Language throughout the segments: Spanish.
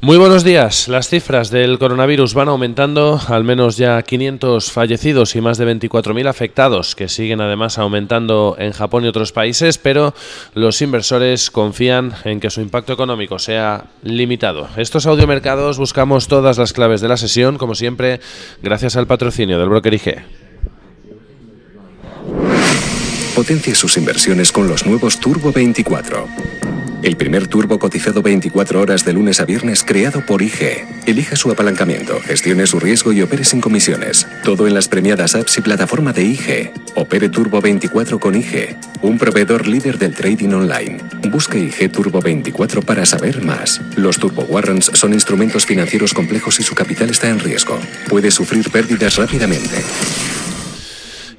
Muy buenos días. Las cifras del coronavirus van aumentando, al menos ya 500 fallecidos y más de 24.000 afectados, que siguen además aumentando en Japón y otros países, pero los inversores confían en que su impacto económico sea limitado. Estos audiomercados buscamos todas las claves de la sesión, como siempre, gracias al patrocinio del broker IG. Potencie sus inversiones con los nuevos Turbo 24 el primer turbo cotizado 24 horas de lunes a viernes creado por IG. Elija su apalancamiento, gestione su riesgo y opere sin comisiones. Todo en las premiadas apps y plataforma de IG. Opere Turbo 24 con IG, un proveedor líder del trading online. Busque IG Turbo 24 para saber más. Los Turbo Warrants son instrumentos financieros complejos y su capital está en riesgo. Puede sufrir pérdidas rápidamente.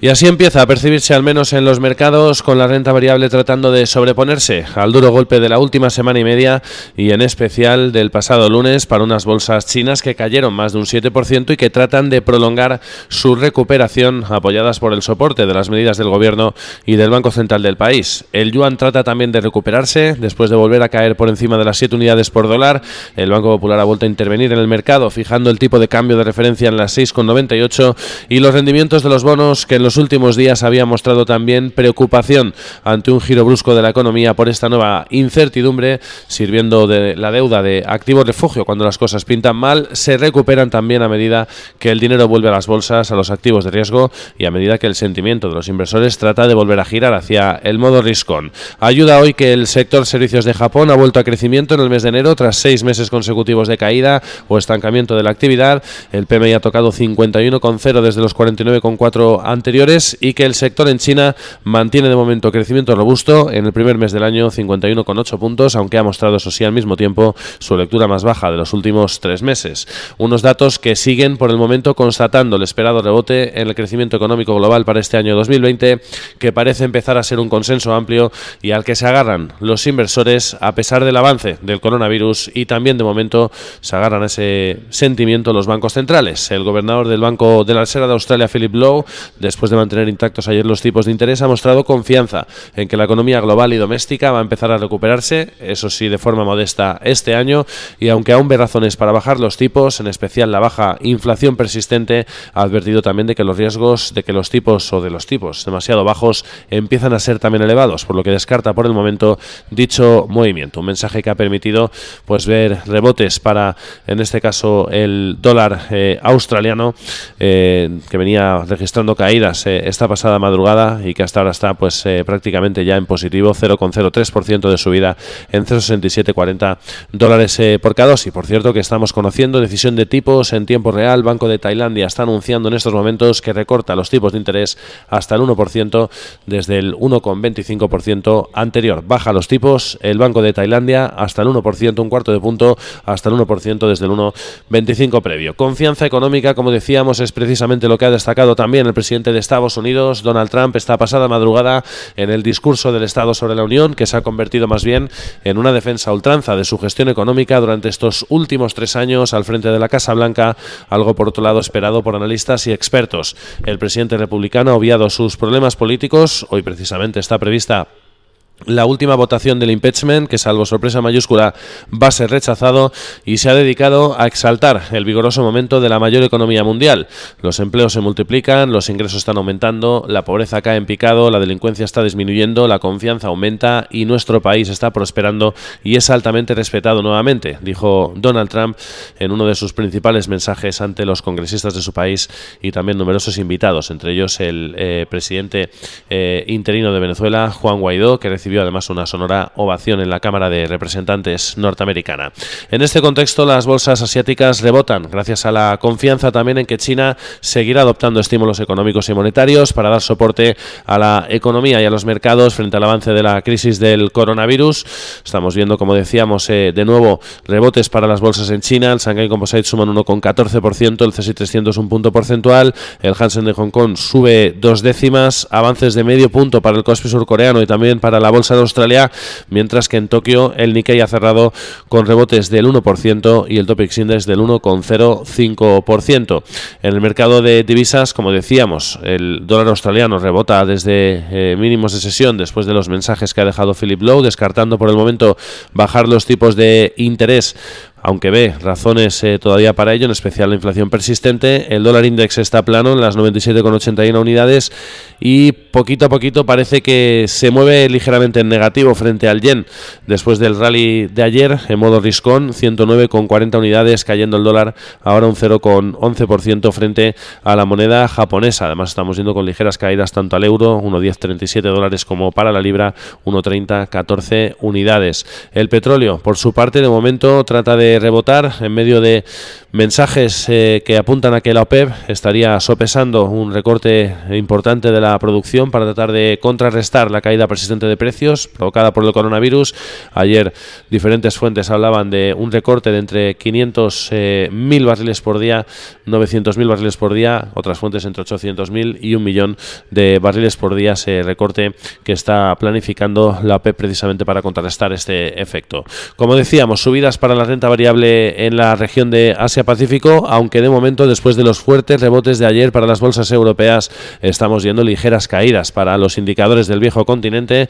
Y así empieza a percibirse al menos en los mercados con la renta variable tratando de sobreponerse al duro golpe de la última semana y media y en especial del pasado lunes para unas bolsas chinas que cayeron más de un 7% y que tratan de prolongar su recuperación apoyadas por el soporte de las medidas del gobierno y del Banco Central del país. El yuan trata también de recuperarse después de volver a caer por encima de las 7 unidades por dólar. El Banco Popular ha vuelto a intervenir en el mercado fijando el tipo de cambio de referencia en las 6,98 y los rendimientos de los bonos que en los los últimos días había mostrado también preocupación ante un giro brusco de la economía por esta nueva incertidumbre, sirviendo de la deuda de activo refugio cuando las cosas pintan mal, se recuperan también a medida que el dinero vuelve a las bolsas, a los activos de riesgo y a medida que el sentimiento de los inversores trata de volver a girar hacia el modo riscón. Ayuda hoy que el sector servicios de Japón ha vuelto a crecimiento en el mes de enero tras seis meses consecutivos de caída o estancamiento de la actividad. El PMI ha tocado 51,0 desde los 49,4 anteriores y que el sector en China mantiene de momento crecimiento robusto en el primer mes del año 51,8 puntos, aunque ha mostrado eso sí al mismo tiempo su lectura más baja de los últimos tres meses. Unos datos que siguen por el momento constatando el esperado rebote en el crecimiento económico global para este año 2020, que parece empezar a ser un consenso amplio y al que se agarran los inversores a pesar del avance del coronavirus y también de momento se agarran ese sentimiento los bancos centrales. El gobernador del Banco de la Reserva de Australia, Philip Lowe, después de mantener intactos ayer los tipos de interés, ha mostrado confianza en que la economía global y doméstica va a empezar a recuperarse, eso sí, de forma modesta este año, y aunque aún ve razones para bajar los tipos, en especial la baja inflación persistente, ha advertido también de que los riesgos de que los tipos o de los tipos demasiado bajos empiezan a ser también elevados, por lo que descarta por el momento dicho movimiento. Un mensaje que ha permitido pues ver rebotes para, en este caso, el dólar eh, australiano, eh, que venía registrando caídas eh, esta pasada madrugada y que hasta ahora está pues eh, prácticamente ya en positivo, 0,03% de subida en 0,6740 dólares eh, por cada dosis. Por cierto que estamos conociendo decisión de tipos en tiempo real. Banco de Tailandia está anunciando en estos momentos que recorta los tipos de interés hasta el 1% desde el 1,25% anterior. Baja los tipos el Banco de Tailandia hasta el 1%, un cuarto de punto hasta el 1% desde el 1,25 previo. Confianza económica, como decíamos, es precisamente lo que ha destacado también el presidente de Estados Unidos, Donald Trump, esta pasada madrugada en el discurso del Estado sobre la Unión, que se ha convertido más bien en una defensa ultranza de su gestión económica durante estos últimos tres años al frente de la Casa Blanca, algo por otro lado esperado por analistas y expertos. El presidente republicano ha obviado sus problemas políticos, hoy precisamente está prevista la última votación del impeachment, que salvo sorpresa mayúscula va a ser rechazado, y se ha dedicado a exaltar el vigoroso momento de la mayor economía mundial. Los empleos se multiplican, los ingresos están aumentando, la pobreza cae en picado, la delincuencia está disminuyendo, la confianza aumenta y nuestro país está prosperando y es altamente respetado nuevamente, dijo Donald Trump en uno de sus principales mensajes ante los congresistas de su país y también numerosos invitados, entre ellos el eh, presidente eh, interino de Venezuela, Juan Guaidó, que recibió además una sonora ovación en la Cámara de Representantes norteamericana. En este contexto, las bolsas asiáticas rebotan gracias a la confianza también en que China seguirá adoptando estímulos económicos y monetarios para dar soporte a la economía y a los mercados frente al avance de la crisis del coronavirus. Estamos viendo, como decíamos, eh, de nuevo rebotes para las bolsas en China. El Shanghai Composite suma un 1,14%, el CSI 300 un punto porcentual, el Hansen de Hong Kong sube dos décimas, avances de medio punto para el Kospi surcoreano y también para la bolsa bolsa de Australia, mientras que en Tokio el Nikkei ha cerrado con rebotes del 1% y el Topix Index del 1,05%. En el mercado de divisas, como decíamos, el dólar australiano rebota desde eh, mínimos de sesión después de los mensajes que ha dejado Philip Lowe, descartando por el momento bajar los tipos de interés aunque ve razones eh, todavía para ello, en especial la inflación persistente. El dólar index está plano en las 97,81 unidades y poquito a poquito parece que se mueve ligeramente en negativo frente al yen después del rally de ayer en modo riscón, 109,40 unidades cayendo el dólar ahora un 0,11% frente a la moneda japonesa. Además estamos viendo con ligeras caídas tanto al euro, 1,1037 dólares como para la libra, 1,3014 unidades. El petróleo, por su parte, de momento trata de rebotar en medio de mensajes eh, que apuntan a que la OPEP estaría sopesando un recorte importante de la producción para tratar de contrarrestar la caída persistente de precios provocada por el coronavirus. Ayer diferentes fuentes hablaban de un recorte de entre 500 eh, barriles por día, 900 mil barriles por día, otras fuentes entre 800 mil y un millón de barriles por día ese recorte que está planificando la OPEP precisamente para contrarrestar este efecto. Como decíamos, subidas para la renta en la región de Asia-Pacífico, aunque de momento, después de los fuertes rebotes de ayer para las bolsas europeas, estamos viendo ligeras caídas para los indicadores del viejo continente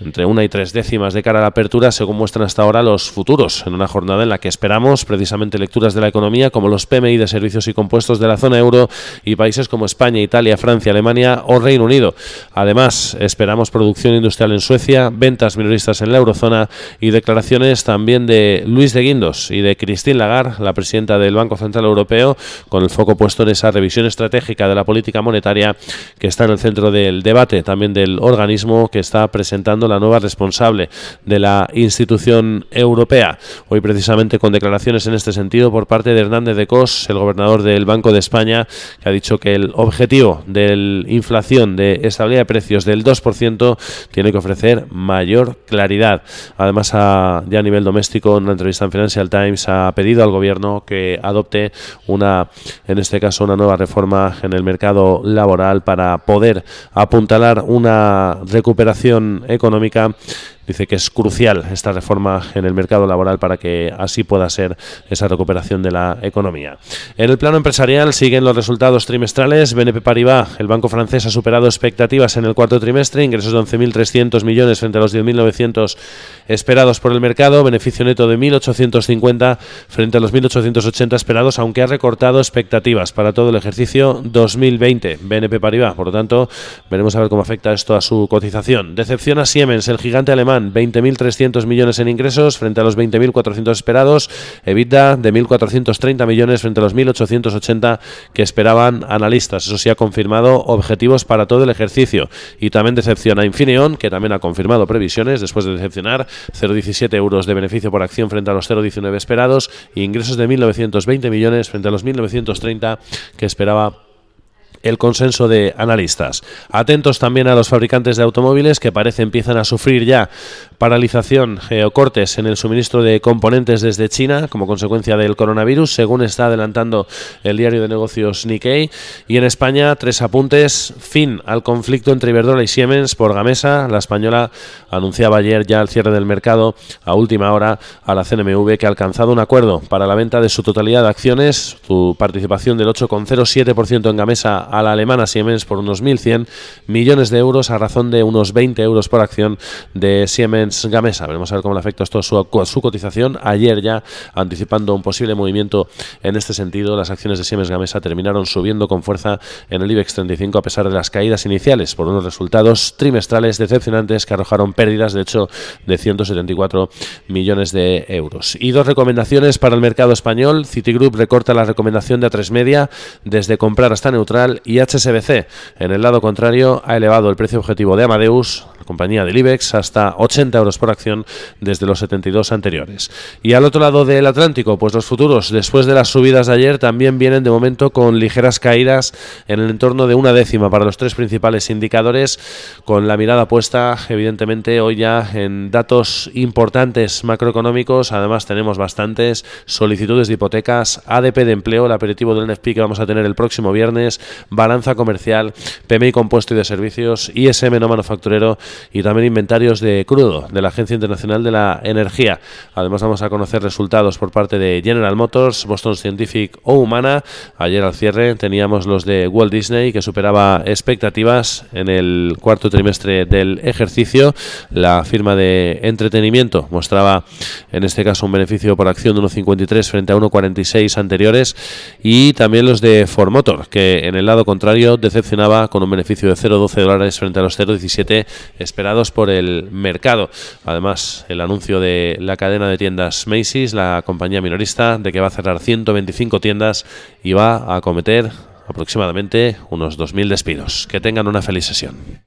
entre una y tres décimas de cara a la apertura, según muestran hasta ahora los futuros, en una jornada en la que esperamos precisamente lecturas de la economía como los PMI de servicios y compuestos de la zona euro y países como España, Italia, Francia, Alemania o Reino Unido. Además, esperamos producción industrial en Suecia, ventas minoristas en la eurozona y declaraciones también de Luis de Guindos y de Christine Lagarde, la presidenta del Banco Central Europeo, con el foco puesto en esa revisión estratégica de la política monetaria que está en el centro del debate, también del organismo que está presentando la nueva responsable de la institución europea. Hoy precisamente con declaraciones en este sentido por parte de Hernández de Cos, el gobernador del Banco de España, que ha dicho que el objetivo de la inflación de estabilidad de precios del 2% tiene que ofrecer mayor claridad. Además, ya a nivel doméstico, en una entrevista en Financial Times, ha pedido al gobierno que adopte una, en este caso, una nueva reforma en el mercado laboral para poder apuntalar una recuperación económica económica dice que es crucial esta reforma en el mercado laboral para que así pueda ser esa recuperación de la economía. En el plano empresarial siguen los resultados trimestrales. BNP Paribas, el banco francés, ha superado expectativas en el cuarto trimestre, ingresos de 11.300 millones frente a los 10.900 esperados por el mercado, beneficio neto de 1.850 frente a los 1.880 esperados, aunque ha recortado expectativas para todo el ejercicio 2020. BNP Paribas, por lo tanto, veremos a ver cómo afecta esto a su cotización. Decepciona Siemens, el gigante alemán 20.300 millones en ingresos frente a los 20.400 esperados, EBITDA de 1.430 millones frente a los 1.880 que esperaban analistas. Eso sí ha confirmado objetivos para todo el ejercicio y también decepciona Infineon, que también ha confirmado previsiones después de decepcionar 0,17 euros de beneficio por acción frente a los 0,19 esperados y ingresos de 1.920 millones frente a los 1.930 que esperaba el consenso de analistas. Atentos también a los fabricantes de automóviles que parece empiezan a sufrir ya paralización o cortes en el suministro de componentes desde China como consecuencia del coronavirus, según está adelantando el diario de negocios Nikkei. Y en España, tres apuntes. Fin al conflicto entre Iberdrola y Siemens por Gamesa. La española anunciaba ayer ya el cierre del mercado a última hora a la CNMV que ha alcanzado un acuerdo para la venta de su totalidad de acciones, su participación del 8,07% en Gamesa a la alemana Siemens por unos 1.100 millones de euros a razón de unos 20 euros por acción de Siemens Gamesa. Veremos a ver cómo le afecta esto a su, su cotización. Ayer ya anticipando un posible movimiento en este sentido, las acciones de Siemens Gamesa terminaron subiendo con fuerza en el IBEX 35 a pesar de las caídas iniciales por unos resultados trimestrales decepcionantes que arrojaron pérdidas de hecho de 174 millones de euros. Y dos recomendaciones para el mercado español. Citigroup recorta la recomendación de A3 Media desde comprar hasta neutral y HSBC, en el lado contrario, ha elevado el precio objetivo de Amadeus, compañía del IBEX, hasta 80 euros por acción desde los 72 anteriores. Y al otro lado del Atlántico, pues los futuros, después de las subidas de ayer, también vienen de momento con ligeras caídas en el entorno de una décima para los tres principales indicadores, con la mirada puesta, evidentemente, hoy ya en datos importantes macroeconómicos. Además, tenemos bastantes solicitudes de hipotecas, ADP de empleo, el aperitivo del NFP que vamos a tener el próximo viernes, balanza comercial, PMI compuesto y de servicios, ISM no manufacturero y también inventarios de crudo de la Agencia Internacional de la Energía. Además vamos a conocer resultados por parte de General Motors, Boston Scientific o Humana. Ayer al cierre teníamos los de Walt Disney que superaba expectativas en el cuarto trimestre del ejercicio. La firma de entretenimiento mostraba en este caso un beneficio por acción de 1,53 frente a 1,46 anteriores y también los de Ford Motor que en el lado contrario decepcionaba con un beneficio de 0,12 dólares frente a los 0,17 esperados por el mercado. Además, el anuncio de la cadena de tiendas Macy's, la compañía minorista, de que va a cerrar 125 tiendas y va a acometer aproximadamente unos 2.000 despidos. Que tengan una feliz sesión.